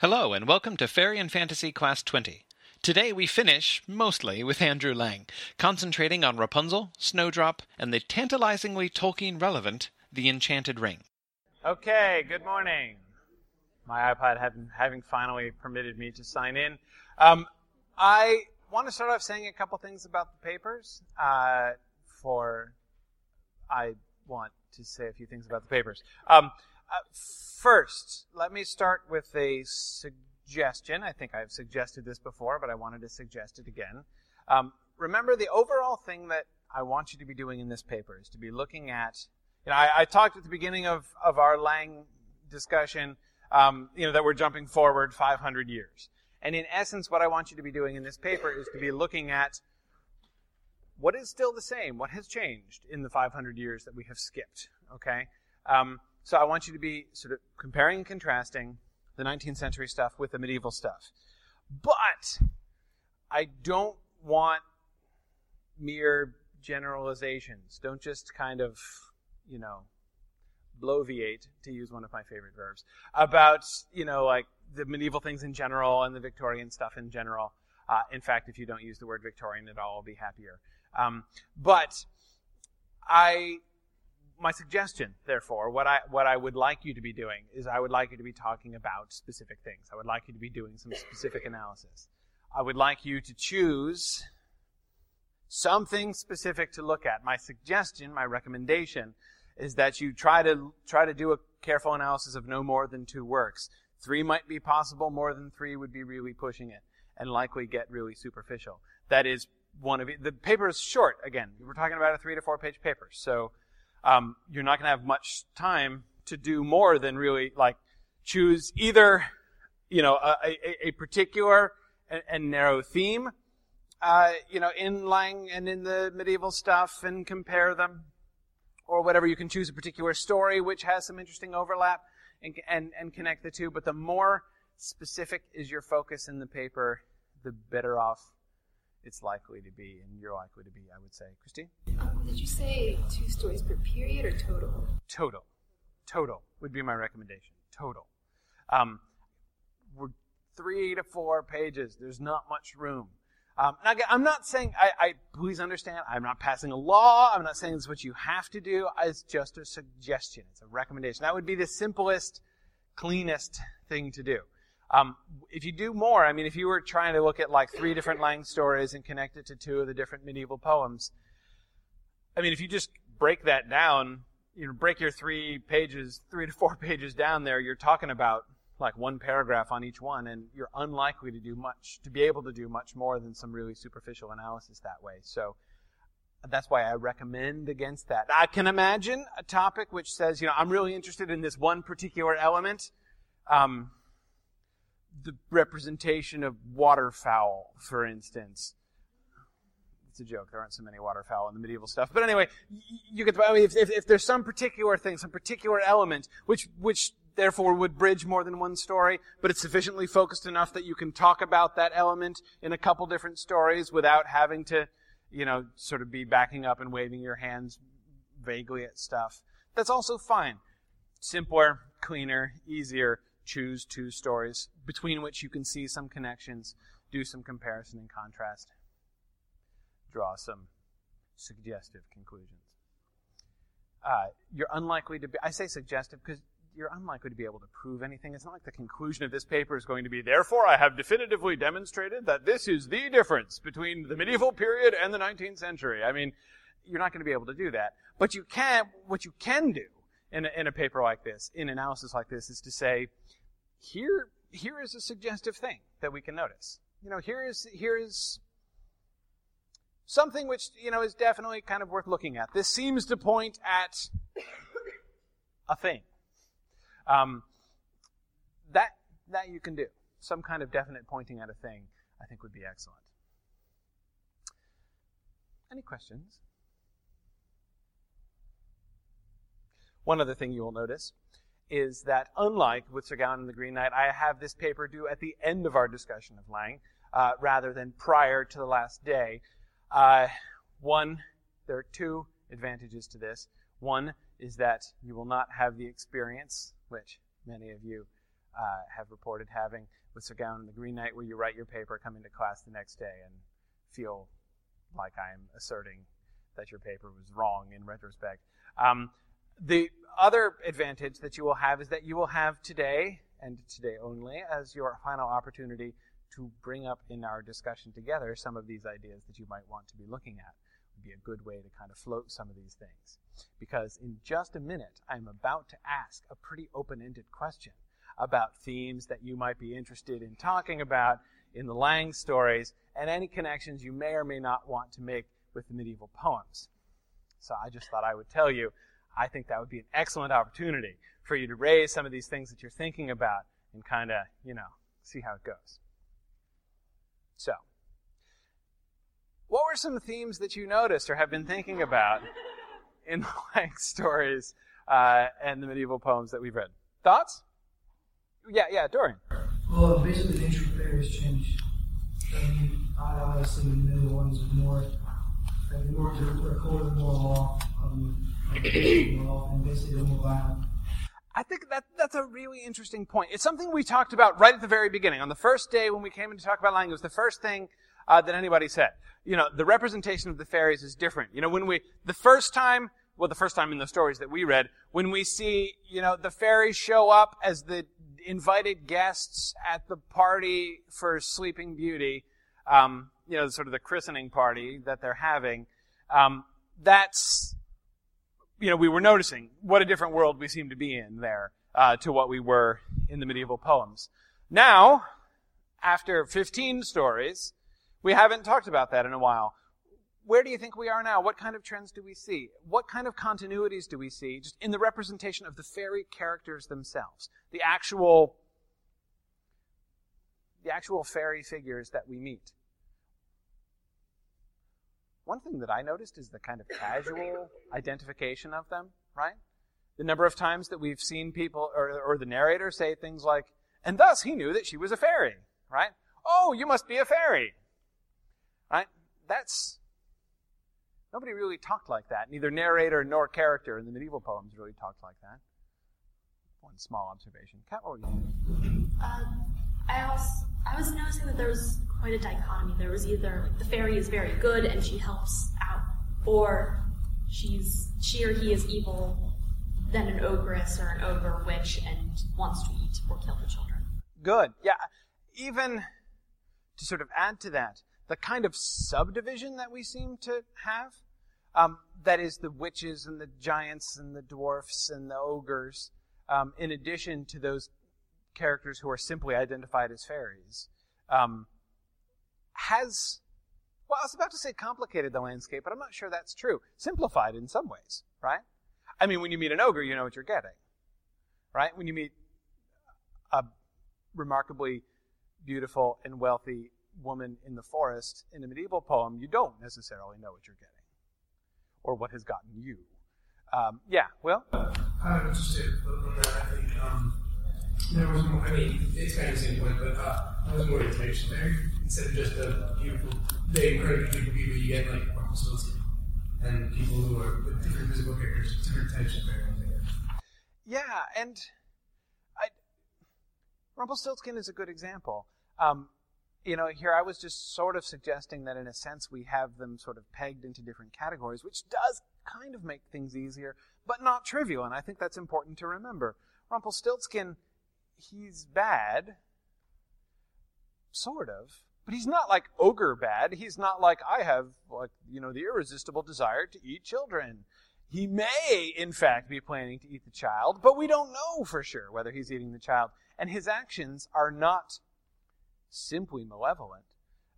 Hello, and welcome to Fairy and Fantasy Class 20. Today we finish, mostly, with Andrew Lang, concentrating on Rapunzel, Snowdrop, and the tantalizingly Tolkien relevant The Enchanted Ring. Okay, good morning. My iPod having, having finally permitted me to sign in. Um, I want to start off saying a couple things about the papers. Uh, for I want to say a few things about the papers. Um, uh, first, let me start with a suggestion. I think I've suggested this before, but I wanted to suggest it again. Um, remember, the overall thing that I want you to be doing in this paper is to be looking at. You know, I, I talked at the beginning of, of our Lang discussion, um, you know, that we're jumping forward 500 years. And in essence, what I want you to be doing in this paper is to be looking at what is still the same, what has changed in the 500 years that we have skipped. Okay. Um, so I want you to be sort of comparing and contrasting the 19th century stuff with the medieval stuff. But I don't want mere generalizations. Don't just kind of, you know, bloviate, to use one of my favorite verbs, about, you know, like the medieval things in general and the Victorian stuff in general. Uh, in fact, if you don't use the word Victorian at all, I'll be happier. Um, but I my suggestion, therefore, what I what I would like you to be doing is I would like you to be talking about specific things. I would like you to be doing some specific analysis. I would like you to choose something specific to look at. My suggestion, my recommendation, is that you try to try to do a careful analysis of no more than two works. Three might be possible. More than three would be really pushing it and likely get really superficial. That is one of the paper is short. Again, we're talking about a three to four page paper, so um, you're not going to have much time to do more than really like choose either, you know, a, a, a particular and, and, narrow theme, uh, you know, in Lang and in the medieval stuff and compare them, or whatever. You can choose a particular story which has some interesting overlap and, and, and connect the two. But the more specific is your focus in the paper, the better off it's likely to be, and you're likely to be, I would say. Christine? Did you say two stories per period or total? Total. Total would be my recommendation. Total. Um, we're three to four pages. There's not much room. Um, I'm not saying, I, I, please understand, I'm not passing a law. I'm not saying it's what you have to do. It's just a suggestion. It's a recommendation. That would be the simplest, cleanest thing to do. Um, if you do more, I mean, if you were trying to look at like three different Lang stories and connect it to two of the different medieval poems, I mean, if you just break that down, you know, break your three pages, three to four pages down there, you're talking about like one paragraph on each one, and you're unlikely to do much, to be able to do much more than some really superficial analysis that way. So that's why I recommend against that. I can imagine a topic which says, you know, I'm really interested in this one particular element. Um, the representation of waterfowl, for instance. A joke. There aren't so many waterfowl in the medieval stuff. But anyway, you get. I mean, if, if, if there's some particular thing, some particular element, which which therefore would bridge more than one story, but it's sufficiently focused enough that you can talk about that element in a couple different stories without having to, you know, sort of be backing up and waving your hands vaguely at stuff. That's also fine. Simpler, cleaner, easier choose two stories between which you can see some connections, do some comparison and contrast, draw some suggestive conclusions. Uh, you're unlikely to be, I say suggestive because you're unlikely to be able to prove anything. It's not like the conclusion of this paper is going to be, therefore, I have definitively demonstrated that this is the difference between the medieval period and the 19th century. I mean, you're not going to be able to do that. But you can, what you can do in a, in a paper like this, in analysis like this, is to say, here, here is a suggestive thing that we can notice. You know, here is, here is something which, you know, is definitely kind of worth looking at. This seems to point at a thing. Um, that, that you can do. Some kind of definite pointing at a thing, I think would be excellent. Any questions? One other thing you will notice is that unlike with Sir Gawain and the Green Knight, I have this paper due at the end of our discussion of Lang, uh, rather than prior to the last day. Uh, one, there are two advantages to this. One is that you will not have the experience, which many of you uh, have reported having with Sir Gawain and the Green Knight, where you write your paper, come into class the next day, and feel like I'm asserting that your paper was wrong in retrospect. Um, the other advantage that you will have is that you will have today, and today only, as your final opportunity to bring up in our discussion together some of these ideas that you might want to be looking at. Would be a good way to kind of float some of these things. Because in just a minute, I'm about to ask a pretty open ended question about themes that you might be interested in talking about in the Lang stories and any connections you may or may not want to make with the medieval poems. So I just thought I would tell you, I think that would be an excellent opportunity for you to raise some of these things that you're thinking about and kind of, you know, see how it goes. So, what were some themes that you noticed or have been thinking about in the Lang stories uh, and the medieval poems that we've read? Thoughts? Yeah, yeah, Dorian. Well, basically, the of fairies changed. I mean, I obviously, the middle ones are more, like, the more are colder, more law, um, and basically they're more violent. I think that that's a really interesting point. It's something we talked about right at the very beginning. On the first day when we came in to talk about language, the first thing uh, that anybody said. You know, the representation of the fairies is different. You know, when we the first time, well, the first time in the stories that we read, when we see, you know, the fairies show up as the invited guests at the party for Sleeping Beauty, um, you know, sort of the christening party that they're having. Um, that's you know, we were noticing what a different world we seem to be in there uh, to what we were in the medieval poems. Now, after 15 stories, we haven't talked about that in a while. Where do you think we are now? What kind of trends do we see? What kind of continuities do we see just in the representation of the fairy characters themselves? The actual the actual fairy figures that we meet. One thing that I noticed is the kind of casual identification of them, right? The number of times that we've seen people, or, or the narrator say things like, and thus he knew that she was a fairy, right? Oh, you must be a fairy, right? That's, nobody really talked like that. Neither narrator nor character in the medieval poems really talked like that. One small observation. Kat, what were you um, I also, I was noticing that there was quite a dichotomy. There was either like, the fairy is very good and she helps out, or she's she or he is evil, then an ogress or an ogre witch and wants to eat or kill the children. Good. Yeah. Even to sort of add to that, the kind of subdivision that we seem to have, um, that is the witches and the giants and the dwarfs and the ogres, um, in addition to those characters who are simply identified as fairies. Um, has, well, I was about to say complicated the landscape, but I'm not sure that's true. Simplified in some ways, right? I mean, when you meet an ogre, you know what you're getting, right? When you meet a remarkably beautiful and wealthy woman in the forest in a medieval poem, you don't necessarily know what you're getting or what has gotten you. Um, yeah, well? Interested in that. I think um, there was more, I mean, it's kind of the same point, but uh, there was more intention there instead of just the beautiful, the incredibly beautiful people you get like Rumpelstiltskin and people who are with different physical characters, different types of characters. Yeah, and I, Rumpelstiltskin is a good example. Um, you know, here I was just sort of suggesting that in a sense we have them sort of pegged into different categories, which does kind of make things easier, but not trivial, and I think that's important to remember. Rumpelstiltskin, he's bad, sort of, but he's not like ogre bad. He's not like I have like you know the irresistible desire to eat children. He may, in fact, be planning to eat the child, but we don't know for sure whether he's eating the child. And his actions are not simply malevolent.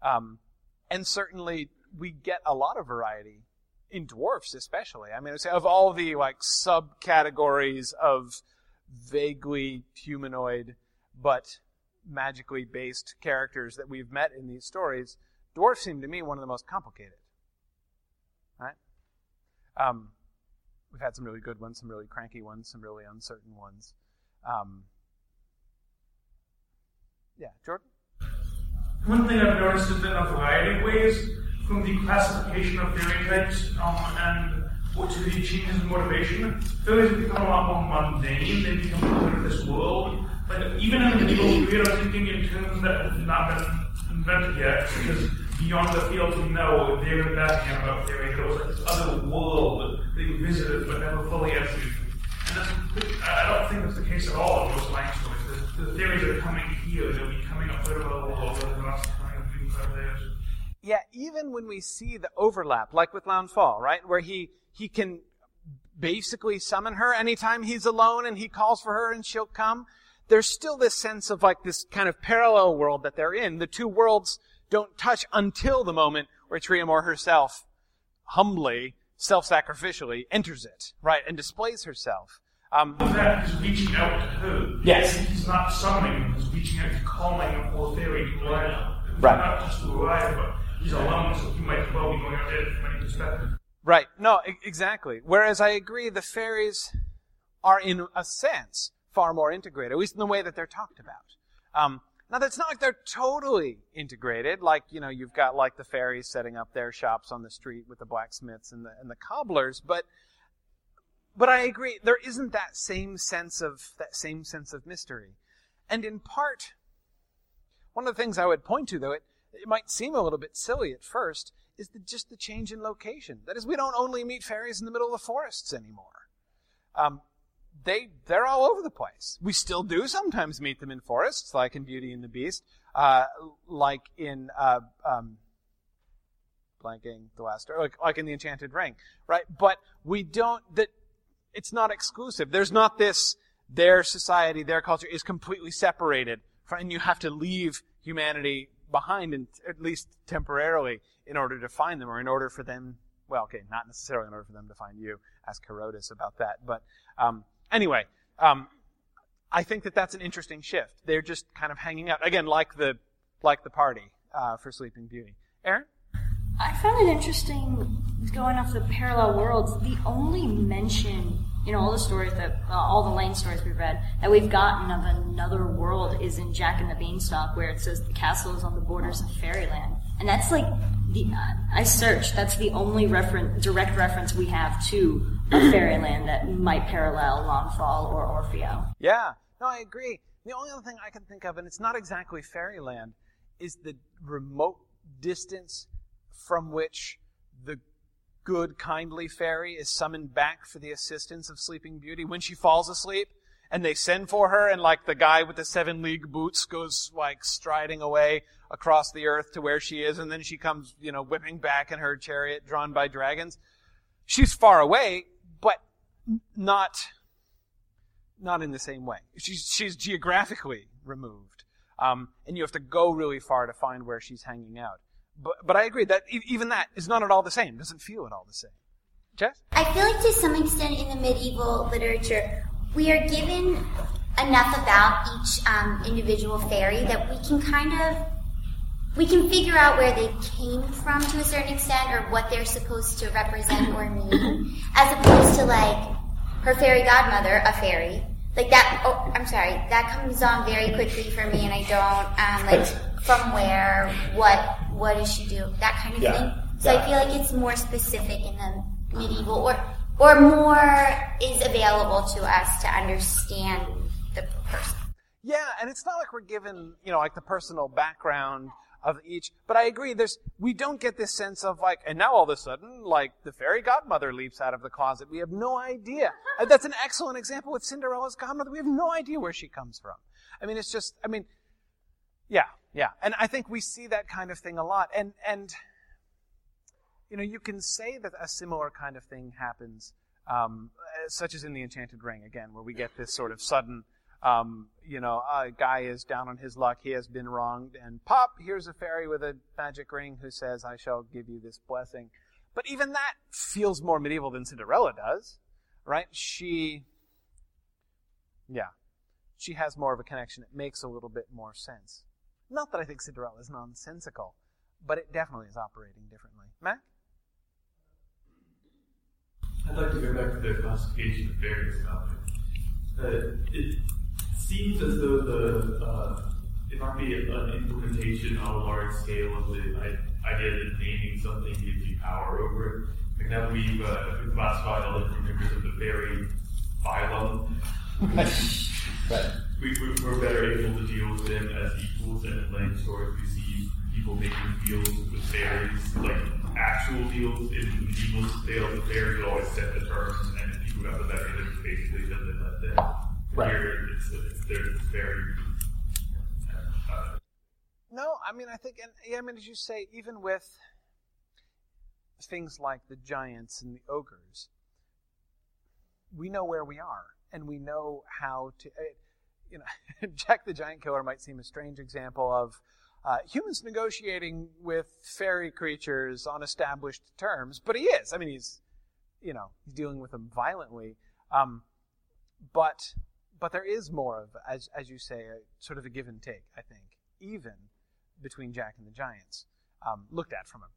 Um, and certainly, we get a lot of variety in dwarfs, especially. I mean, of all the like subcategories of vaguely humanoid but magically based characters that we've met in these stories, dwarfs seem to me one of the most complicated. Right? Um, we've had some really good ones, some really cranky ones, some really uncertain ones. Um, yeah, Jordan? One thing I've noticed is in a variety of ways, from the classification of fairy types um, and what to the changes in motivation, have become a lot more mundane, they become part of this world, But even in the medieval period, I'm thinking in terms that have not been invented yet, because beyond the fields we know, David Bastian about theory, there was like this other world that you visited but never fully entered. And that's, I don't think that's the case at all in most Lang stories. The, the theories are coming here, they'll be coming up further along, and they're not coming up further there. Yeah, even when we see the overlap, like with Launfal, right, where he he can basically summon her anytime he's alone and he calls for her and she'll come. There's still this sense of like this kind of parallel world that they're in. The two worlds don't touch until the moment where Tryamour herself humbly, self-sacrificially enters it, right, and displays herself. Um, that he's reaching out to her. Yes. He's not summoning, he's reaching out, he's calling for Theory to arrive. Right. Not just to arrive, but he's alone, so he might as well be going out there from any perspective. Right. No, e- exactly. Whereas I agree the fairies are in a sense far more integrated, at least in the way that they're talked about. Um, now that's not like they're totally integrated, like, you know, you've got like the fairies setting up their shops on the street with the blacksmiths and the, and the cobblers, but, but I agree, there isn't that same sense of, that same sense of mystery. And in part, one of the things I would point to, though, it, it might seem a little bit silly at first, is the, just the change in location. That is, we don't only meet fairies in the middle of the forests anymore. Um, they they're all over the place. We still do sometimes meet them in forests, like in Beauty and the Beast, uh, like in uh, um, blanking the last, or like like in the Enchanted Ring, right? But we don't that it's not exclusive. There's not this their society, their culture is completely separated, from, and you have to leave humanity behind, and at least temporarily, in order to find them, or in order for them. Well, okay, not necessarily in order for them to find you. Ask Heurodis about that. But um, anyway, um, I think that that's an interesting shift. They're just kind of hanging out again, like the like the party uh, for Sleeping Beauty. Aaron. I found it interesting going off the parallel worlds. The only mention in all the stories that uh, all the Lang stories we've read that we've gotten of another world is in Jack and the Beanstalk, where it says the castle is on the borders of fairyland, and that's like the I searched. That's the only direct reference we have to a fairyland that might parallel Launfal or Orfeo. Yeah, no, I agree. The only other thing I can think of, and it's not exactly fairyland, is the remote distance from which the good, kindly fairy is summoned back for the assistance of Sleeping Beauty when she falls asleep. And they send for her, and like the guy with the seven league boots goes like striding away across the earth to where she is, and then she comes, you know, whipping back in her chariot drawn by dragons. She's far away, but not not in the same way. She's she's geographically removed, um, and you have to go really far to find where she's hanging out. But but I agree that e- even that is not at all the same. Doesn't feel at all the same. Jess? I feel like to some extent in the medieval literature, we are given enough about each um, individual fairy that we can kind of we can figure out where they came from to a certain extent or what they're supposed to represent or mean, as opposed to like her fairy godmother, a fairy. Like that. Oh, I'm sorry. That comes on very quickly for me, and I don't um, like from where, what, what does she do, that kind of Yeah. thing. So Yeah. I feel like it's more specific in the medieval, or or more is available to us to understand the person. Yeah, and it's not like we're given, you know, like the personal background of each. But I agree, there's, we don't get this sense of like, and now all of a sudden, like, the fairy godmother leaps out of the closet. We have no idea. That's an excellent example with Cinderella's godmother. We have no idea where she comes from. I mean, it's just, I mean, yeah, yeah. And I think we see that kind of thing a lot. And, and, you know, you can say that a similar kind of thing happens, um, uh, such as in the Enchanted Ring, again, where we get this sort of sudden, um, you know, a guy is down on his luck, he has been wronged, and pop, here's a fairy with a magic ring who says, I shall give you this blessing. But even that feels more medieval than Cinderella does, right? She, yeah, she has more of a connection. It makes a little bit more sense. Not that I think Cinderella is nonsensical, but it definitely is operating differently. Matt? I'd like to go back to the classification of fairies topic. Uh, it seems as though the uh, it might be an implementation on a large scale of the idea that naming something gives you power over it. Like now we've, uh, we've classified all the different members of the fairy phylum. Right. we, we, we're better able to deal with them as equals, and in Lang stories we see people making deals with fairies, like actual deals in medieval tales. The fairies would always set the terms, and if people got the better, then basically then they let them. Right. Here, it's, it's, they're very. Uh, No, I mean, I think, and yeah, I mean, as you say, even with things like the giants and the ogres, we know where we are, and we know how to. Uh, you know, Jack the Giant Killer might seem a strange example of uh, humans negotiating with fairy creatures on established terms, but he is. I mean, he's, you know, he's dealing with them violently. Um, but but there is more of, as as you say, a sort of a give and take. I think even between Jack and the Giants, um, looked at from a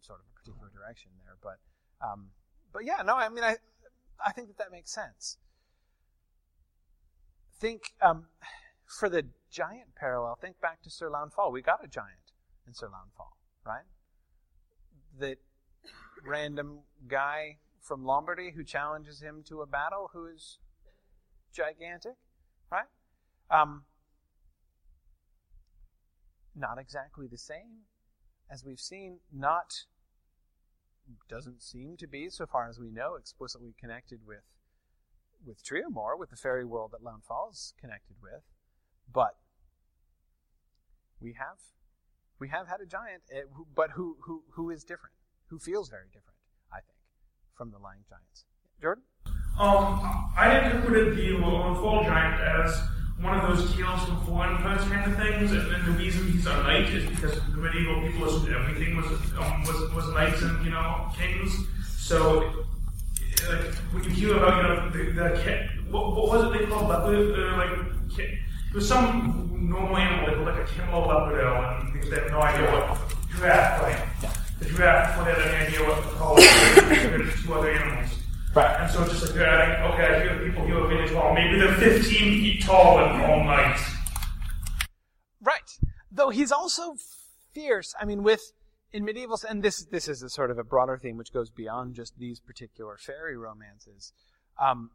sort of a particular direction there. But um, but yeah, no, I mean, I I think that that makes sense. Think um, for the giant parallel. Think back to Sir Launfal. We got a giant in Sir Launfal, right? That random guy from Lombardy who challenges him to a battle who is gigantic, right? Um, not exactly the same as we've seen. Not doesn't seem to be, so far as we know, explicitly connected with with Tryamour, with the fairy world that Launfal is connected with, but we have we have had a giant, eh, but who who who is different, who feels very different, I think, from the Lang Giants. Jordan. Um, I interpreted the Fall Giant as one of those tales from foreign parts kind of things, and, and the reason he's a knight is because the medieval people assumed everything was um, was was knights and you know kings. So, uh, when you hear about you know the, the cat, what, what was it they called leopard? Uh, like ca- it was some normal animal, called like a camel leopardo, and because they have no idea what giraffe like. The giraffe, before had any idea what to call it, two other animals. Right. And so just like, you're adding, okay, I hear people here are really tall. Maybe they're 15 feet tall and all night. Right. Though he's also fierce. I mean, with in medieval, and this this is a sort of a broader theme which goes beyond just these particular fairy romances. Um,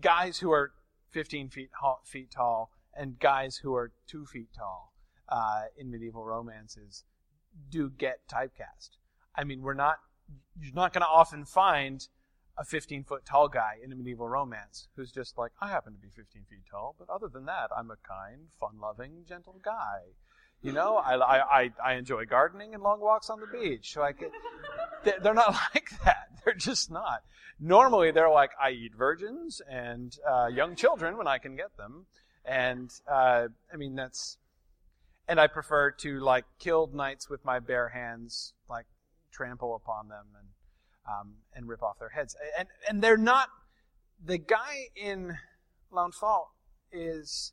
guys who are 15 feet feet tall and guys who are two feet tall uh, in medieval romances do get typecast. I mean, we're not you're not going to often find a 15 foot tall guy in a medieval romance who's just like, I happen to be 15 feet tall, but other than that, I'm a kind, fun loving, gentle guy. You know, I, I, I, enjoy gardening and long walks on the beach. So I could, they- they're not like that. They're just not. Normally, they're like, I eat virgins and uh, young children when I can get them. And, uh, I mean, that's, and I prefer to like kill knights with my bare hands, like trample upon them and um, and rip off their heads. And and they're not. The guy in Launfal is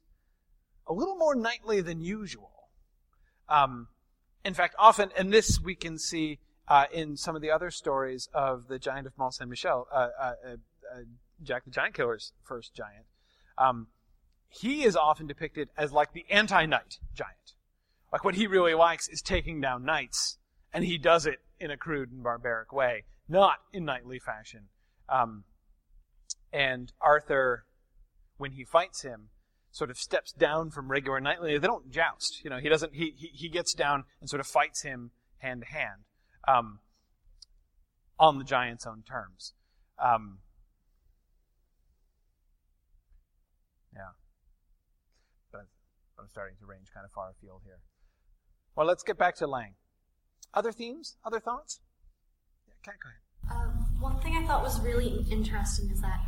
a little more knightly than usual. Um, in fact, often, and this we can see uh, in some of the other stories of the giant of Mont Saint Michel, uh, uh, uh, uh, Jack the Giant Killer's first giant. Um, he is often depicted as like the anti-knight giant. Like what he really likes is taking down knights, and he does it in a crude and barbaric way, not in knightly fashion. Um, and Arthur, when he fights him, sort of steps down from regular knightly. They don't joust, you know. He doesn't. He he, he gets down and sort of fights him hand to hand, um, on the giant's own terms. Um, yeah, but, I'm starting to range kind of far afield here. Well, let's get back to Lang. Other themes? Other thoughts? Yeah, Kat, go ahead. Uh, one thing I thought was really interesting is that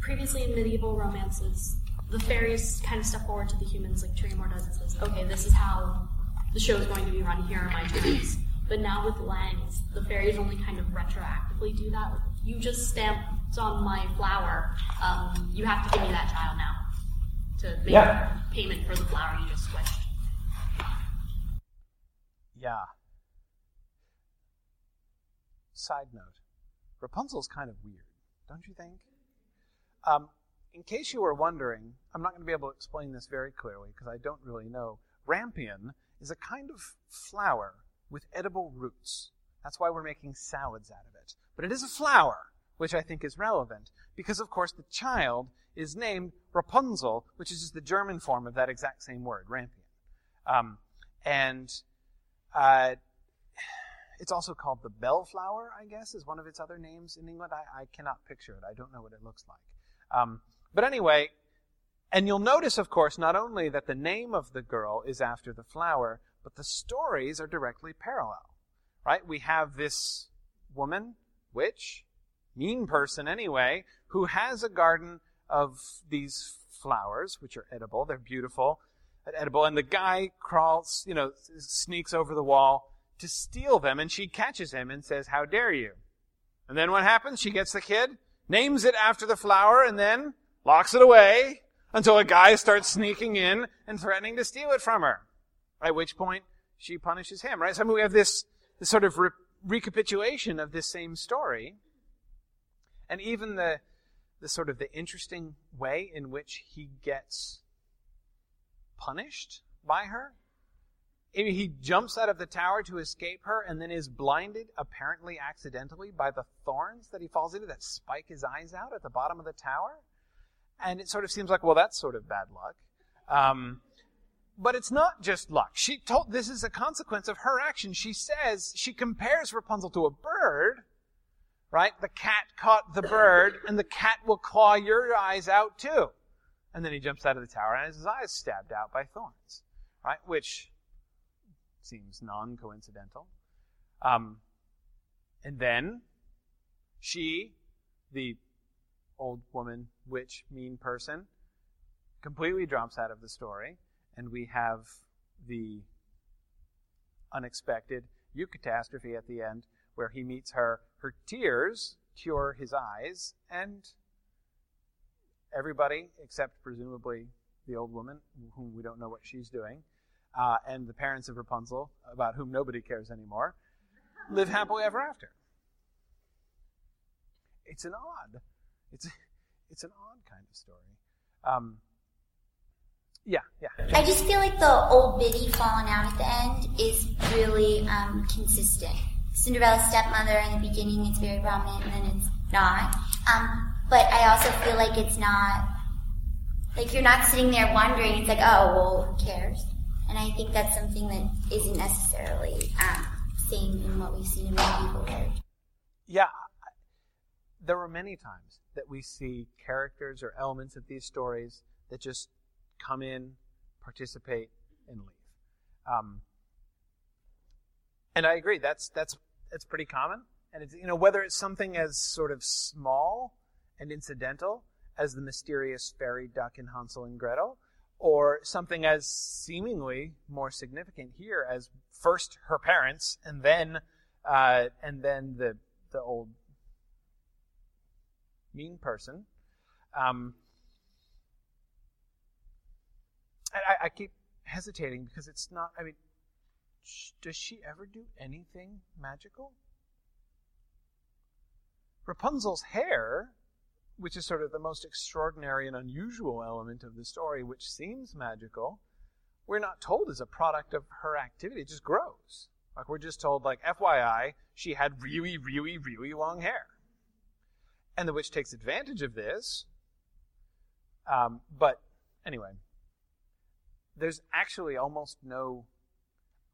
previously in medieval romances, the fairies kind of step forward to the humans, like Tryamour does, and says, "Okay, this is how the show is going to be run. Here are my terms." But now with Langs, the fairies only kind of retroactively do that. Like, you just stamped on my flower. Um, you have to give me that child now to make Yeah. payment for the flower you just switched. Yeah. Side note Rapunzel's kind of weird, don't you think? Um, in case you were wondering, I'm not going to be able to explain this very clearly because I don't really know. Rampion is a kind of flower with edible roots. That's why we're making salads out of it. But it is a flower, which I think is relevant. Because, of course, the child is named Rapunzel, which is just the German form of that exact same word, rampion. Um, and uh, it's also called the bellflower, I guess, is one of its other names in England. I, I cannot picture it. I don't know what it looks like. Um, but anyway, and you'll notice, of course, not only that the name of the girl is after the flower, but the stories are directly parallel. Right? We have this woman, witch, mean person anyway, who has a garden of these flowers, which are edible. They're beautiful, edible. And the guy crawls, you know, sneaks over the wall to steal them, and she catches him and says, How dare you? And then what happens? She gets the kid, names it after the flower, and then locks it away until a guy starts sneaking in and threatening to steal it from her. At which point, she punishes him, right? So I mean, we have this, this sort of re- recapitulation of this same story. And even the, the sort of the interesting way in which he gets punished by her. He jumps out of the tower to escape her and then is blinded, apparently accidentally, by the thorns that he falls into that spike his eyes out at the bottom of the tower. And it sort of seems like, well, that's sort of bad luck. Um, but it's not just luck. She told this is a consequence of her action. She says she compares Rapunzel to a bird, right? The cat caught the bird, and the cat will claw your eyes out too. And then he jumps out of the tower and his eyes stabbed out by thorns, right? Which seems non-coincidental. Um, and then she, the old woman, witch, mean person, completely drops out of the story and we have the unexpected eucatastrophe at the end where he meets her. Her tears cure his eyes, and everybody, except presumably the old woman, whom we don't know what she's doing, uh, and the parents of Rapunzel, about whom nobody cares anymore, live happily ever after. It's an odd, it's it's an odd kind of story. Um, yeah, yeah. I just feel like the old biddy falling out at the end is really um, consistent. Cinderella's stepmother in the beginning is very prominent and then it's not. Um, but I also feel like it's not like you're not sitting there wondering. It's like, oh well, who cares? And I think that's something that isn't necessarily um, same in what we've seen in medieval art. Yeah, there were many times that we see characters or elements of these stories that just come in, participate, and leave. Um, and I agree. That's that's that's pretty common. And it's you know whether it's something as sort of small and incidental as the mysterious fairy duck in Hansel and Gretel, or something as seemingly more significant here as first her parents and then uh, and then the the old mean person. Um, I, I keep hesitating because it's not. I mean, sh- does she ever do anything magical? Rapunzel's hair, which is sort of the most extraordinary and unusual element of the story, which seems magical, we're not told is a product of her activity. It just grows. Like we're just told, like FYI, she had really, really, really long hair, and the witch takes advantage of this. Um, but anyway, there's actually almost no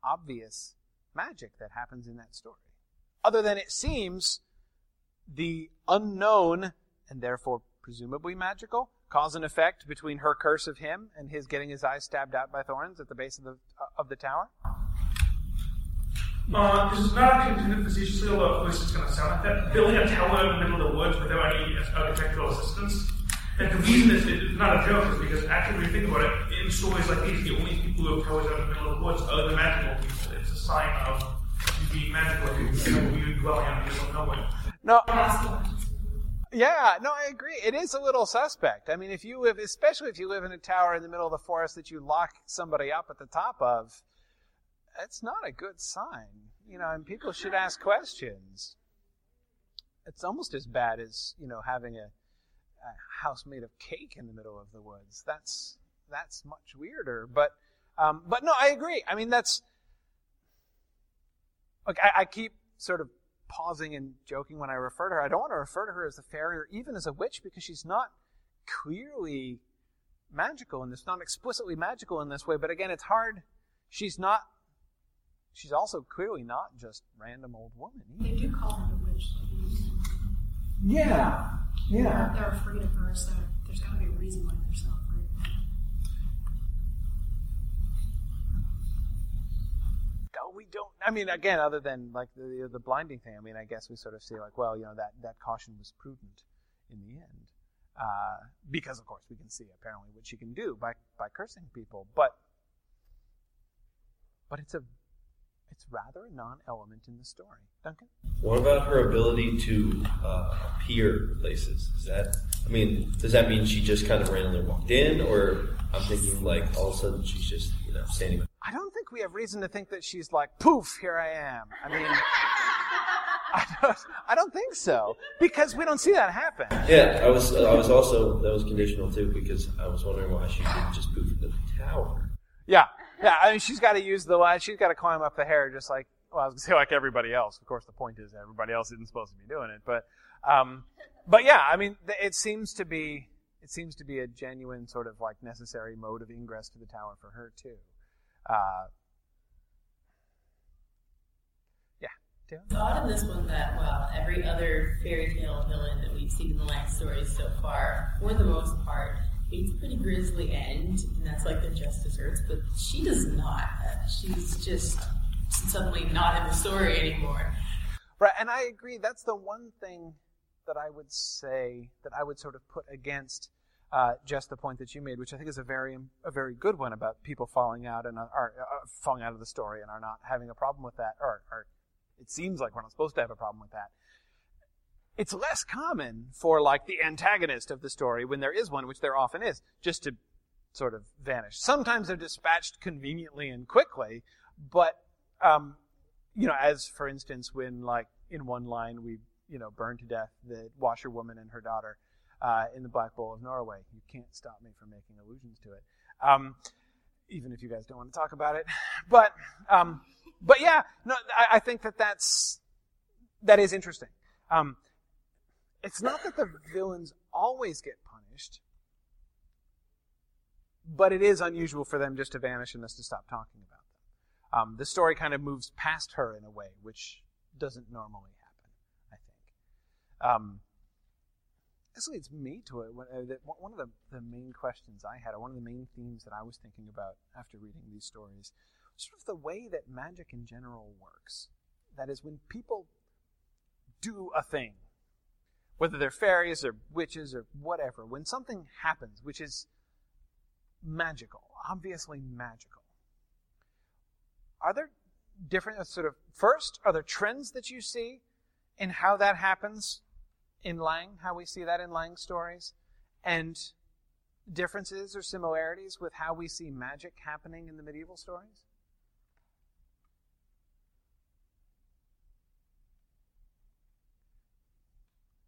obvious magic that happens in that story. Other than it seems the unknown, and therefore presumably magical, cause and effect between her curse of him and his getting his eyes stabbed out by thorns at the base of the, uh, of the tower. Uh, this is not intended facetiously, although of course it's going to sound like that. Building a tower in the middle of the woods without any architectural assistance and the reason it's, it's not a joke is because actually, when you think about it, in stories like these, the only people who have towers out in the middle of the woods are the magical people. It's a sign of you being magical if you know you dwelling on people knowing. No. Yeah, no, I agree. It is a little suspect. I mean, if you live, especially if you live in a tower in the middle of the forest that you lock somebody up at the top of, that's not a good sign. You know, and people should ask questions. It's almost as bad as, you know, having a a house made of cake in the middle of the woods. That's that's much weirder. But um, but no, I agree. I mean, that's look. I, I keep sort of pausing and joking when I refer to her. I don't want to refer to her as a fairy or even as a witch because she's not clearly magical in this, not explicitly magical in this way. But again, it's hard. She's not. She's also clearly not just random old woman. They do call her a witch. Yeah, They're, they're afraid of her, so there's got to be a reason why they're so afraid. No, we don't. I mean, again, other than like the the blinding thing, I mean, I guess we sort of see like, well, you know, that that caution was prudent in the end, uh, because of course we can see apparently what she can do by by cursing people, but but it's a it's rather a non-element in the story. Duncan, What about her ability to uh, appear places? Is that, I mean, does that mean she just kind of randomly walked in, or I'm thinking like all of a sudden she's just, you know, standing. I don't think we have reason to think that she's like, poof, here I am. I mean. I don't, I don't think so because we don't see that happen. Yeah, I was, I was also that was conditional too because I was wondering why she didn't just poof into the tower. Yeah, yeah. I mean, she's got to use the line. She's got to climb up the hair, just like well, I was gonna say like everybody else. Of course, the point is everybody else isn't supposed to be doing it, but um, but yeah, I mean, it seems to be it seems to be a genuine sort of like necessary mode of ingress to the tower for her too. Uh, yeah, Taylor? It's in this one that, well, every other fairy tale villain that we've seen in the Lang stories so far, for the most part, it's a pretty grisly end, and that's like the just desserts, but she does not. She's just suddenly not in the story anymore. Right, and I agree. That's the one thing that I would say that I would sort of put against uh, just the point that you made, which I think is a very a very good one about people falling out and are, uh, falling out of the story and are not having a problem with that, or, or it seems like we're not supposed to have a problem with that. It's less common for like the antagonist of the story when there is one, which there often is, just to sort of vanish. Sometimes they're dispatched conveniently and quickly, but um, you know, as for instance, when like in one line we you know burn to death the washerwoman and her daughter uh, in the Black Bull of Norway. You can't stop me from making allusions to it, um, even if you guys don't want to talk about it. But um, but yeah, no, I, I think that that's that is interesting. Um, it's not that the villains always get punished, but it is unusual for them just to vanish and us to stop talking about them. Um, the story kind of moves past her in a way, which doesn't normally happen, I think. Um, this leads me to it. One uh, one of the, the main questions I had, or one of the main themes that I was thinking about after reading these stories, sort of the way that magic in general works. That is, when people do a thing, whether they're fairies or witches or whatever, when something happens which is magical, obviously magical, are there different sort of first are there trends that you see in how that happens in Lang, how we see that in Lang stories, and differences or similarities with how we see magic happening in the medieval stories?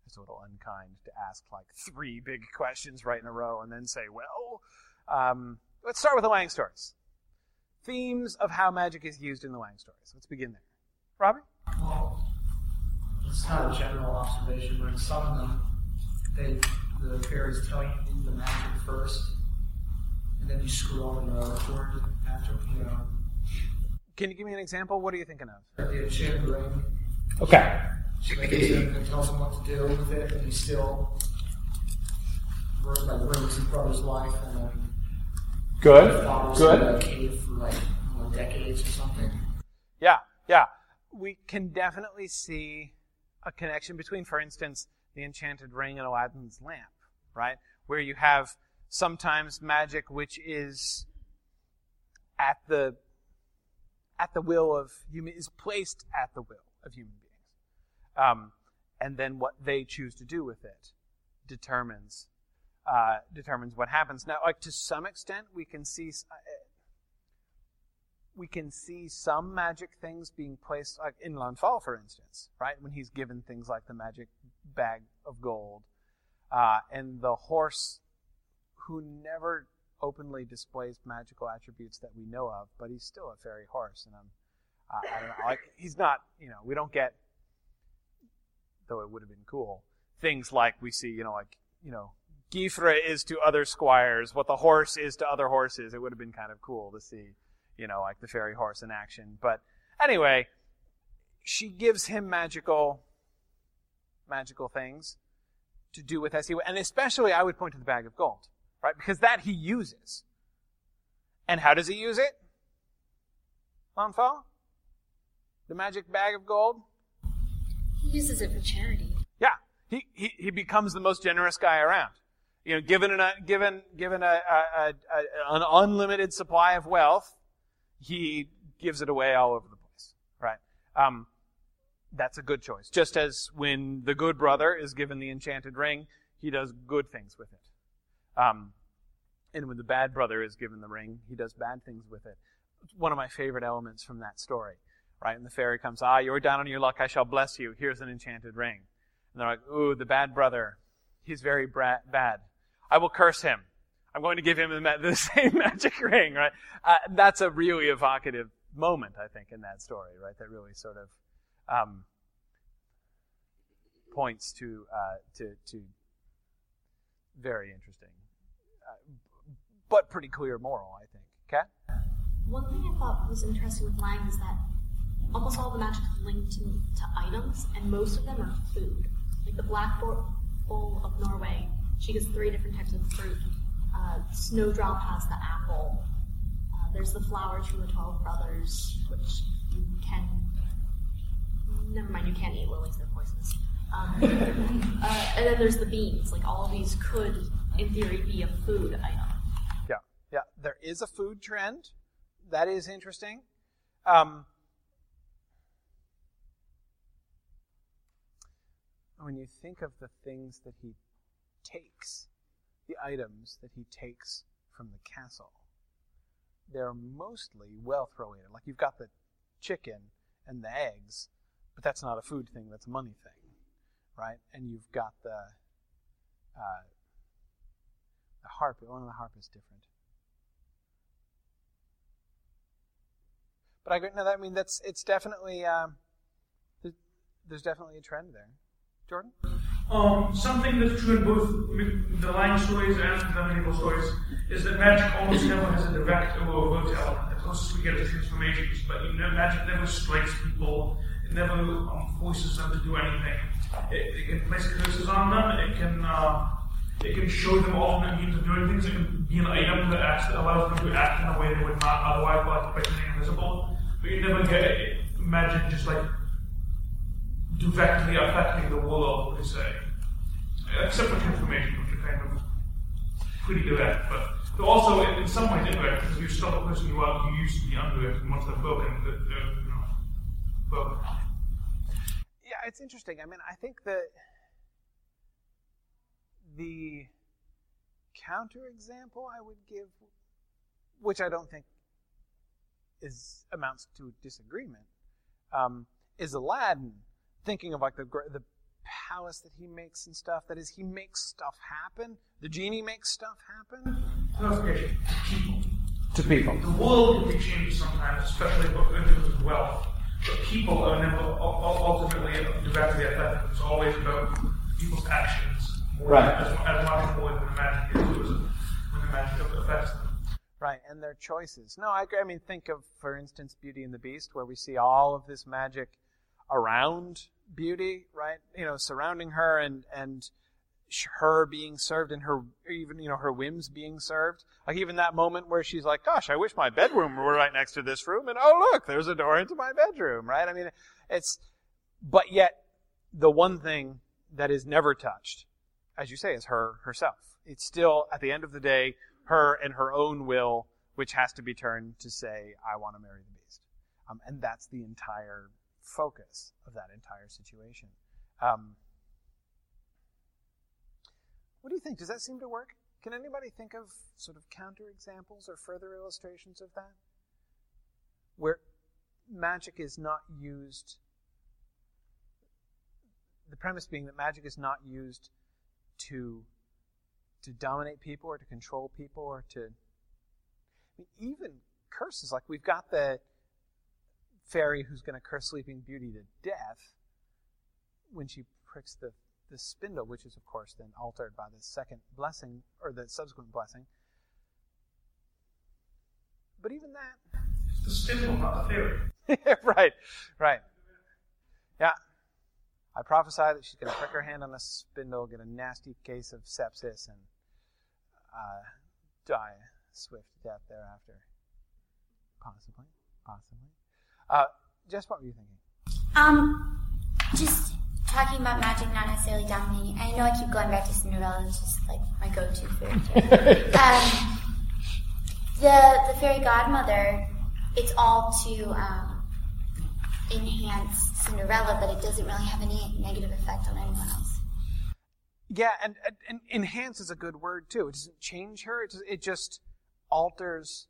It's a little unkind to ask like three big questions right in a row and then say, well, um, let's start with the Lang stories. Themes of how magic is used in the Lang stories. Let's begin there. Robert? It's not a general observation, but in some of them, they the fairies tell you to do the magic first, and then you screw over the other word after, you know, Can you give me an example? What are you thinking of? the enchanted ring. Okay. She gives him and tells him what to do with it, and he still ruins, like, ruins his brother's life, and then Good. Good. in a cave for like what, decades or something. Yeah, yeah. We can definitely see a connection between, for instance, the enchanted ring and Aladdin's lamp, right? Where you have sometimes magic which is at the at the will of human is placed at the will of human beings. Um, and then what they choose to do with it determines uh, determines what happens. Now, like to some extent, we can see uh, we can see some magic things being placed, like in Launfal, for instance, right? When he's given things like the magic bag of gold, uh, and the horse, who never openly displays magical attributes that we know of, but he's still a fairy horse, and I'm, uh, I don't know, like he's not, you know, we don't get though it would have been cool. Things like we see, you know, like, you know, Gyfre is to other squires what the horse is to other horses. It would have been kind of cool to see, you know, like the fairy horse in action. But anyway, she gives him magical, magical things to do with as he, and especially I would point to the bag of gold, right? Because that he uses. And how does he use it? Launfal? The magic bag of gold? He uses it for charity. Yeah. He, he, he becomes the most generous guy around. You know, given an, given, given a, a, a, a, an unlimited supply of wealth, he gives it away all over the place, right? Um, that's a good choice. Just as when the good brother is given the enchanted ring, he does good things with it. Um, and when the bad brother is given the ring, he does bad things with it. One of my favorite elements from that story, right? And the fairy comes, ah, you're down on your luck, I shall bless you. Here's an enchanted ring. And they're like, ooh, the bad brother, he's very bra- bad. I will curse him. I'm going to give him the, the same magic ring, right? Uh, that's a really evocative moment, I think, in that story, right? That really sort of um, points to uh, to to very interesting, uh, but pretty clear moral, I think. Okay. One thing I thought was interesting with Lang is that almost all the magic is linked to, to items, and most of them are food. Like the Black Bull of Norway, she gets three different types of fruit. Uh, Snowdrop has the apple. Uh, there's the flowers from the Twelve Brothers, which you can. Never mind, you can't eat lilies; they're poisonous. Um, uh, and then there's the beans. Like all of these could, in theory, be a food item. Yeah, yeah. There is a food trend. That is interesting. Um, when you think of the things that he takes, the items that he takes from the castle, they're mostly wealth related. Like you've got the chicken and the eggs, but that's not a food thing, that's a money thing, right? And you've got the uh, the harp. One of the harp is different. But I. No, I mean that's it's definitely um, there's definitely a trend there. Jordan. Um, something that's true in both the Lang stories and the medieval stories is that magic almost never has a direct or overt element. The closest we get is transformations, but you know, magic never strikes people. It never um, forces them to do anything. It, it, can place curses on them. It can uh, it can show them alternate means of doing things. It can be an item that acts, allows them to act in a way they would not otherwise like by being invisible. But you never get magic just like directly affecting the world, per se. Except for transformation, which are kind of pretty direct, but also in, in some ways indirect because you're still the person you are you used to be under it, and once they're broken, they're, they're you know, broken. Yeah, it's interesting. I mean, I think that the counterexample I would give, which I don't think is amounts to disagreement, um, is Aladdin thinking of like the the palace that he makes and stuff. That is, he makes stuff happen. The genie makes stuff happen. Clarification. People. To people. The world can be changed sometimes, especially of wealth. But people are never ultimately uh, directly affected. It's always about people's actions. More right. As, as much more than the magic is when the magic affects them. Right, and their choices. No, I, I mean, think of, for instance, Beauty and the Beast, where we see all of this magic around beauty, right? You know, surrounding her and and her being served and her even you know her whims being served. Like even that moment where she's like, "Gosh, I wish my bedroom were right next to this room," and oh look, there's a door into my bedroom, right? I mean, it's but yet the one thing that is never touched, as you say, is her herself. It's still at the end of the day her and her own will, which has to be turned to say, "I want to marry the beast," um, and that's the entire focus of that entire situation. Um, what do you think? Does that seem to work? Can anybody think of sort of counterexamples or further illustrations of that? Where magic is not used, the premise being that magic is not used to to dominate people or to control people or to I mean, even curses like we've got the fairy who's going to curse Sleeping Beauty to death when she pricks the, the spindle, which is, of course, then altered by the second blessing, or the subsequent blessing. But even that. The spindle, not the fairy. right, right. Yeah. I prophesy that she's going to prick her hand on a spindle, get a nasty case of sepsis, and uh, die a swift death thereafter. Possibly. Possibly. Uh, Jess, what were you thinking? Um, just talking about magic not necessarily dominating. I know I keep going back to Cinderella, it's just like my go-to fairy tale. um, the the fairy godmother, it's all to um, enhance Cinderella, but it doesn't really have any negative effect on anyone else. Yeah, and, and, and enhance is a good word too. It doesn't change her. It just, it just alters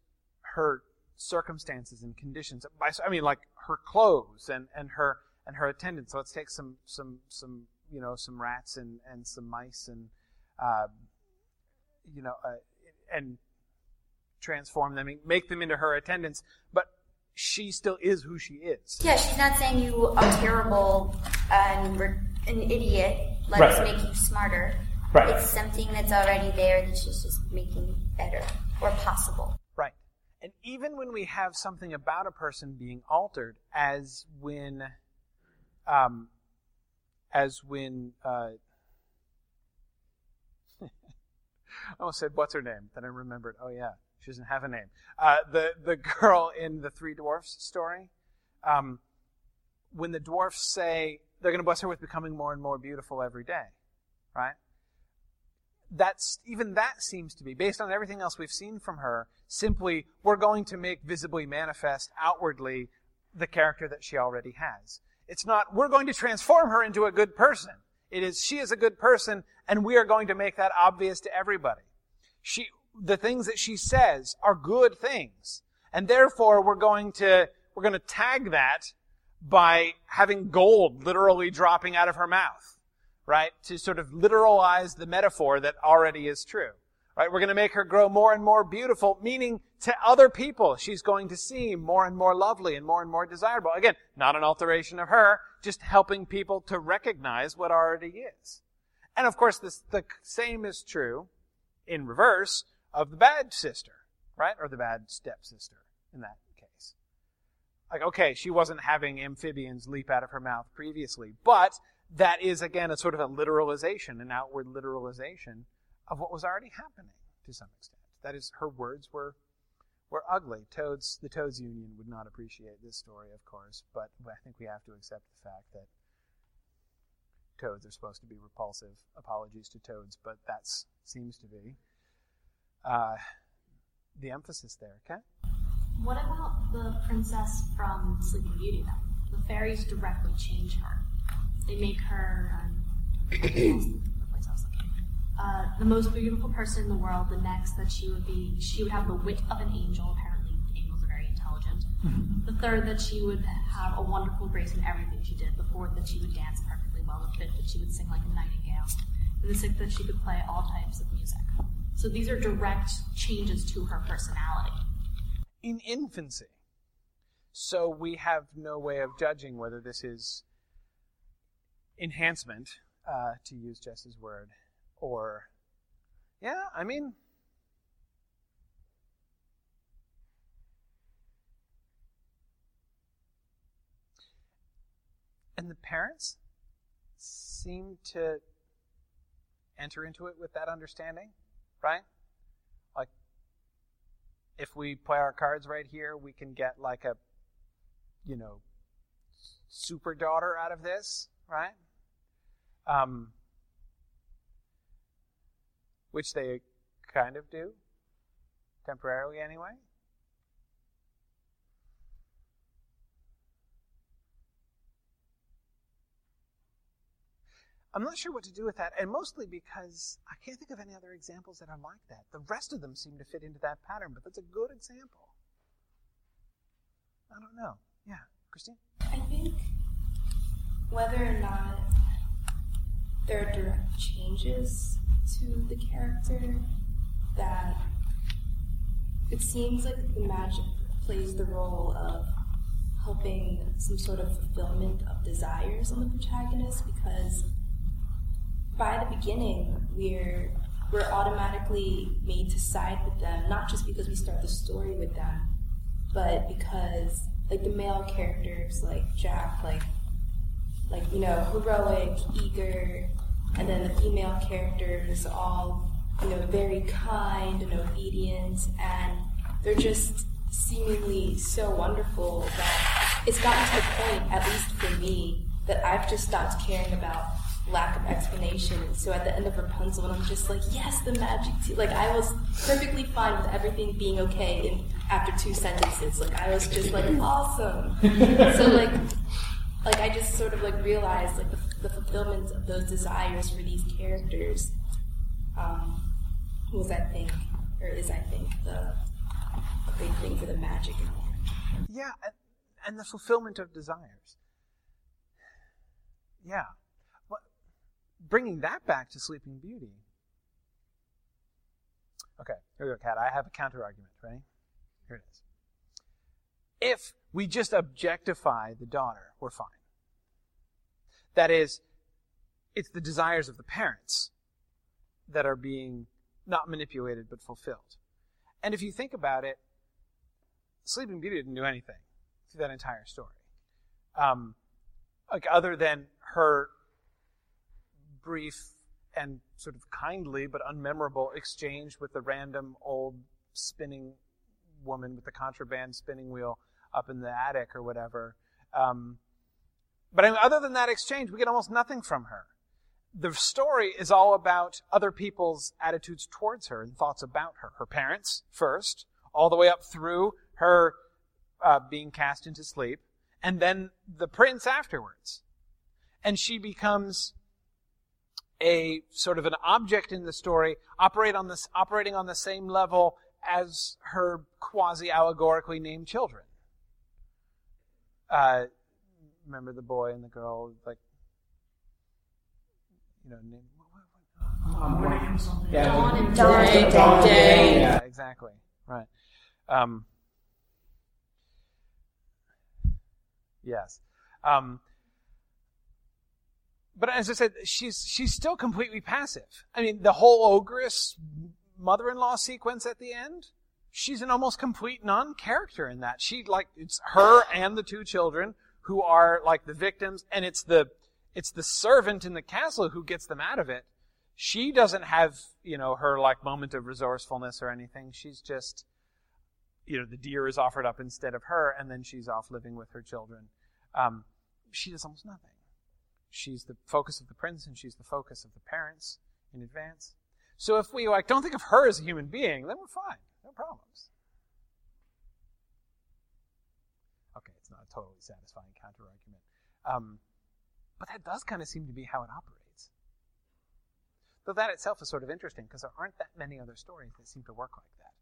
her circumstances and conditions. By, I mean, like her clothes and, and her and her attendants. So let's take some some some you know some rats and, and some mice and uh, you know uh, and transform them and make them into her attendants. But she still is who she is. Yeah, she's not saying you are terrible and we're an idiot. Let us make you smarter. Right. It's something that's already there that she's just making better or possible. And even when we have something about a person being altered, as when, um, as when, uh, I almost said, what's her name? Then I remembered, oh yeah, she doesn't have a name. Uh, the, the girl in the Three Dwarfs story, um, when the dwarfs say they're going to bless her with becoming more and more beautiful every day, right? That's even that seems to be based on everything else we've seen from her simply we're going to make visibly manifest outwardly the character that she already has. It's not we're going to transform her into a good person. It is she is a good person and we are going to make that obvious to everybody. She the things that she says are good things and therefore we're going to we're going to tag that by having gold literally dropping out of her mouth right? To sort of literalize the metaphor that already is true, right? We're going to make her grow more and more beautiful, meaning to other people, she's going to seem more and more lovely and more and more desirable. Again, not an alteration of her, just helping people to recognize what already is. And of course, this, the same is true in reverse of the bad sister, right? Or the bad stepsister in that case. Like, okay, she wasn't having amphibians leap out of her mouth previously, but that is again a sort of a literalization, an outward literalization of what was already happening to some extent. That is, her words were were ugly. Toads, the Toads Union would not appreciate this story, of course, but I think we have to accept the fact that toads are supposed to be repulsive. Apologies to toads, but that seems to be uh, the emphasis there. Okay. What about the princess from Sleeping Beauty, though? The fairies directly change her. They make her um, the place I was looking. Uh, the most beautiful person in the world. The next that she would be, she would have the wit of an angel. Apparently, angels are very intelligent. The third that she would have a wonderful grace in everything she did. The fourth that she would dance perfectly well. The fifth that she would sing like a nightingale. And the sixth that she could play all types of music. So these are direct changes to her personality. in infancy. So we have no way of judging whether this is enhancement, uh, to use Jess's word, or, yeah, I mean, and the parents seem to enter into it with that understanding, right? Like, if we play our cards right here, we can get like a, you know, super daughter out of this, right? Um, which they kind of do, temporarily anyway. I'm not sure what to do with that, and mostly because I can't think of any other examples that are like that. The rest of them seem to fit into that pattern, but that's a good example. I don't know. Yeah, Christine? I think whether or not there are direct changes to the character, that it seems like the magic plays the role of helping some sort of fulfillment of desires on the protagonist because by the beginning, we're we're automatically made to side with them, not just because we start the story with them, but because like the male characters, like Jack, like like you know, heroic, eager, and then the female characters all you know very kind and obedient, and they're just seemingly so wonderful that it's gotten to the point, at least for me, that I've just stopped caring about lack of explanation. So at the end of Rapunzel, and I'm just like, yes, the magic. Tea. Like I was perfectly fine with everything being okay in, after two sentences. Like I was just like awesome. so like, like I just sort of like realized like the, the fulfillment of those desires for these characters um, was, I think, or is, I think, the big thing for the magic in there. Yeah, and, and the fulfillment of desires. Yeah. But bringing that back to Sleeping Beauty. Okay, here we go, Kat. I have a counter argument. Ready? Here it is. If we just objectify the daughter, we're fine. That is, it's the desires of the parents that are being not manipulated but fulfilled. And if you think about it, Sleeping Beauty didn't do anything through that entire story. Um, like other than her brief and sort of kindly but unmemorable exchange with the random old spinning woman with the contraband spinning wheel up in the attic or whatever. Um, but I mean, other than that exchange, we get almost nothing from her. The story is all about other people's attitudes towards her and thoughts about her. Her parents first, all the way up through her uh, being cast into sleep, and then the prince afterwards. And she becomes a sort of an object in the story, operate on this, operating on the same level as her quasi allegorically named children. Uh, remember the boy and the girl, like, you know, name, Um, something. Yeah, Dawn and Day. Dawn and Day. Yeah, exactly. Right. Um, yes. Um, but as I said, she's she's still completely passive. I mean, the whole ogress mother-in-law sequence at the end, she's an almost complete non-character in that. She like it's her and the two children who are like the victims, and it's the it's the servant in the castle who gets them out of it. She doesn't have you know her like moment of resourcefulness or anything. She's just you know the deer is offered up instead of her, and then she's off living with her children. Um, she does almost nothing. She's the focus of the prince, and she's the focus of the parents in advance. So if we like don't think of her as a human being, then we're fine. No problems. Okay, it's not a totally satisfying counter argument. Um, but that does kind of seem to be how it operates. Though that itself is sort of interesting because there aren't that many other stories that seem to work like that,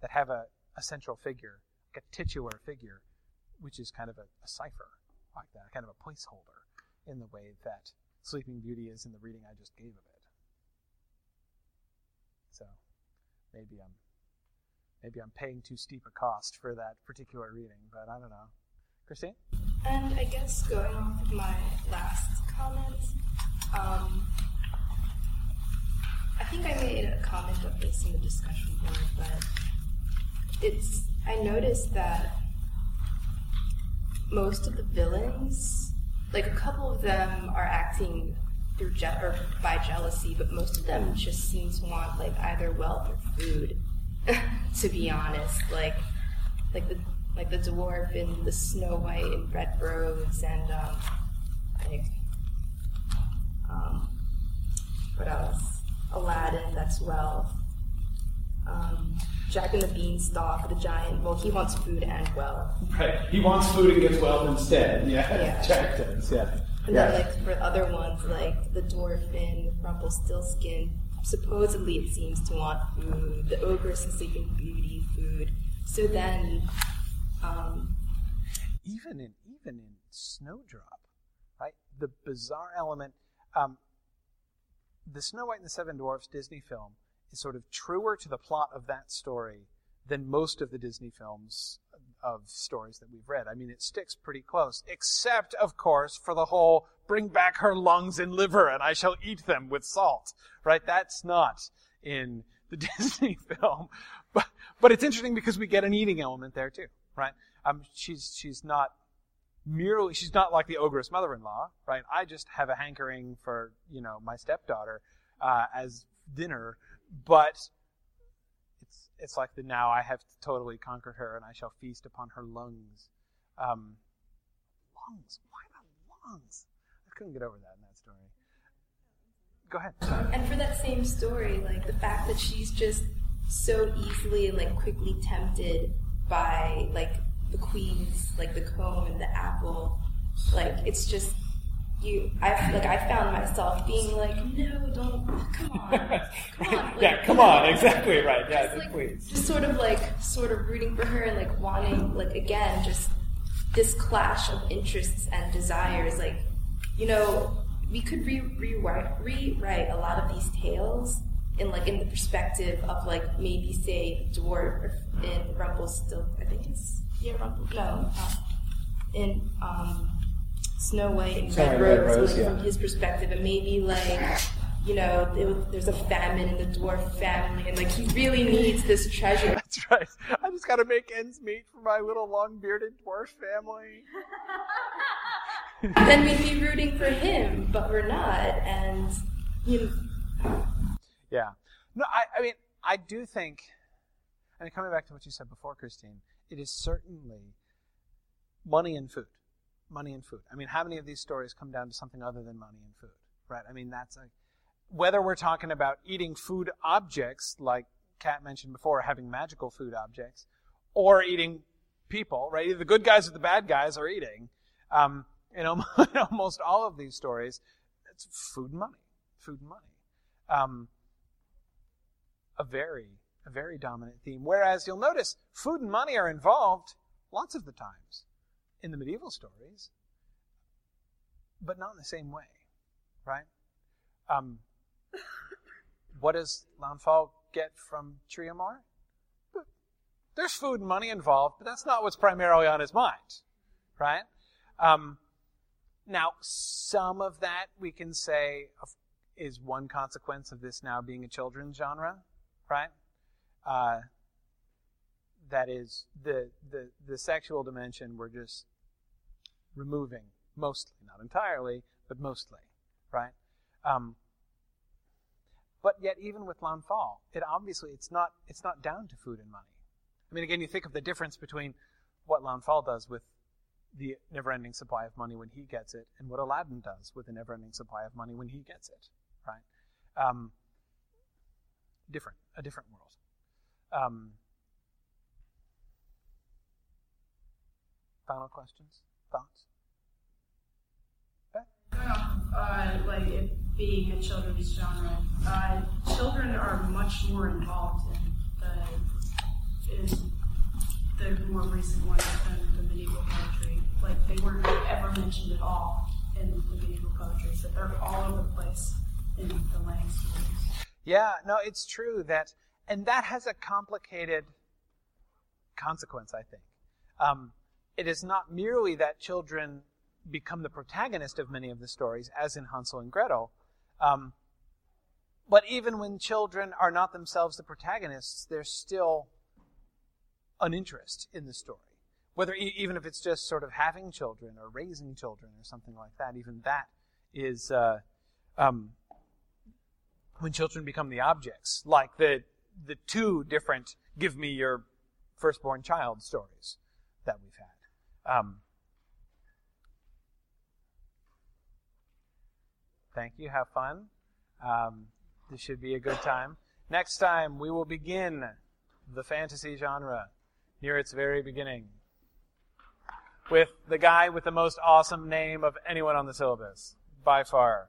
that have a, a central figure, like a titular figure, which is kind of a, a cipher like that, kind of a placeholder in the way that Sleeping Beauty is in the reading I just gave of it. So maybe I'm maybe I'm paying too steep a cost for that particular reading, but I don't know. Christine? And I guess going off of my last comment, um, I think I made a comment of this in the discussion board, but it's I noticed that most of the villains, like a couple of them, are acting through je- or by jealousy, but most of them just seem to want like either wealth or food. to be honest, like like the like the dwarf in the Snow White and Red Rose, and um, like um, what else? Aladdin. That's wealth. Um, Jack and the Beanstalk, the giant. Well, he wants food and wealth. Right. He wants food and gets wealth instead. Yeah. Yeah. Jack does, yeah. And Yeah. then, like for other ones, like the dwarf in Rumpelstiltskin, supposedly it seems to want food. The ogress in Sleeping Beauty, food. So then, um, even in even in Snowdrop, right? The bizarre element, um, the Snow White and the Seven Dwarfs Disney film is sort of truer to the plot of that story than most of the Disney films of stories that we've read. I mean, it sticks pretty close, except, of course, for the whole bring back her lungs and liver and I shall eat them with salt, right? That's not in the Disney film. But, but it's interesting because we get an eating element there too, right? Um, she's, she's not merely, she's not like the ogress mother-in-law, right? I just have a hankering for, you know, my stepdaughter, uh, as dinner, but it's, like the now I have totally conquered her and I shall feast upon her lungs. Um, lungs? Why not lungs? I couldn't get over that in that story. Go ahead. And for that same story, like the fact that she's just so easily and like quickly tempted by like the queen's like the comb and the apple, like it's just you. I like I found myself being like, no, don't come on, come on, like, yeah, come on, exactly right. Yeah, just, like, just sort of like sort of rooting for her and like wanting like again just this clash of interests and desires like you know we could re- rewrite rewrite a lot of these tales in like in the perspective of like maybe say dwarf in Rumpelstiltskin I think it's yeah Rumpel no uh, in um, Snow White and Red Red Rose, Rose, like, yeah. from his perspective and maybe like you know there, there's a famine in the dwarf family and like he really needs this treasure That's right. I just got to make ends meet for my little long bearded dwarf family. then we'd be rooting for him, but we're not. And you know, Yeah. No, I, I mean, I do think, and coming back to what you said before, Christine, it is certainly money and food. Money and food. I mean, how many of these stories come down to something other than money and food, right? I mean, that's whether we're talking about eating food objects, like Kat mentioned before, having magical food objects, or eating people, right? Either the good guys or the bad guys are eating. Um, in almost all of these stories, it's food and money. Food and money. Um, a very, a very dominant theme. Whereas you'll notice food and money are involved lots of the times in the medieval stories, but not in the same way, right? Um, what does Launfal get from Tryamour? There's food and money involved, but that's not what's primarily on his mind, right? Um, now, some of that we can say is one consequence of this now being a children's genre, right? Uh, that is the, the the sexual dimension. We're just removing mostly, not entirely, but mostly, right? Um, but yet, even with Launfal, it obviously it's not it's not down to food and money. I mean, again, you think of the difference between what Launfal does with the never-ending supply of money when he gets it, and what Aladdin does with the never-ending supply of money when he gets it, right? Um, different, a different world. Um, final questions, thoughts? uh, like it being a children's genre, uh, children are much more involved in the in the more recent ones than the medieval poetry. Like they weren't ever mentioned at all in the medieval poetry, so they're all over the place in the Lang stories. Yeah, no, it's true that, and that has a complicated consequence, I think. Um, it is not merely that children become the protagonist of many of the stories, as in Hansel and Gretel, um, but even when children are not themselves the protagonists, there's still an interest in the story. Whether even if it's just sort of having children or raising children or something like that, even that is uh, um, when children become the objects, like the the two different "Give me your firstborn child" stories that we've had. Um, thank you. Have fun. Um, this should be a good time. Next time we will begin the fantasy genre near its very beginning with the guy with the most awesome name of anyone on the syllabus by far.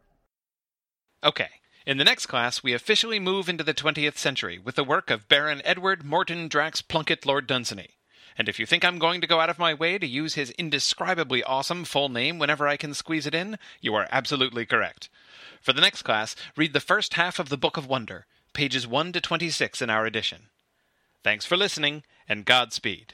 Okay. In the next class, we officially move into the 20th century with the work of Baron Edward Moreton Drax Plunkett Lord Dunsany. And if you think I'm going to go out of my way to use his indescribably awesome full name whenever I can squeeze it in, you are absolutely correct. For the next class, read the first half of the Book of Wonder, pages 1 to 26 in our edition. Thanks for listening, and Godspeed.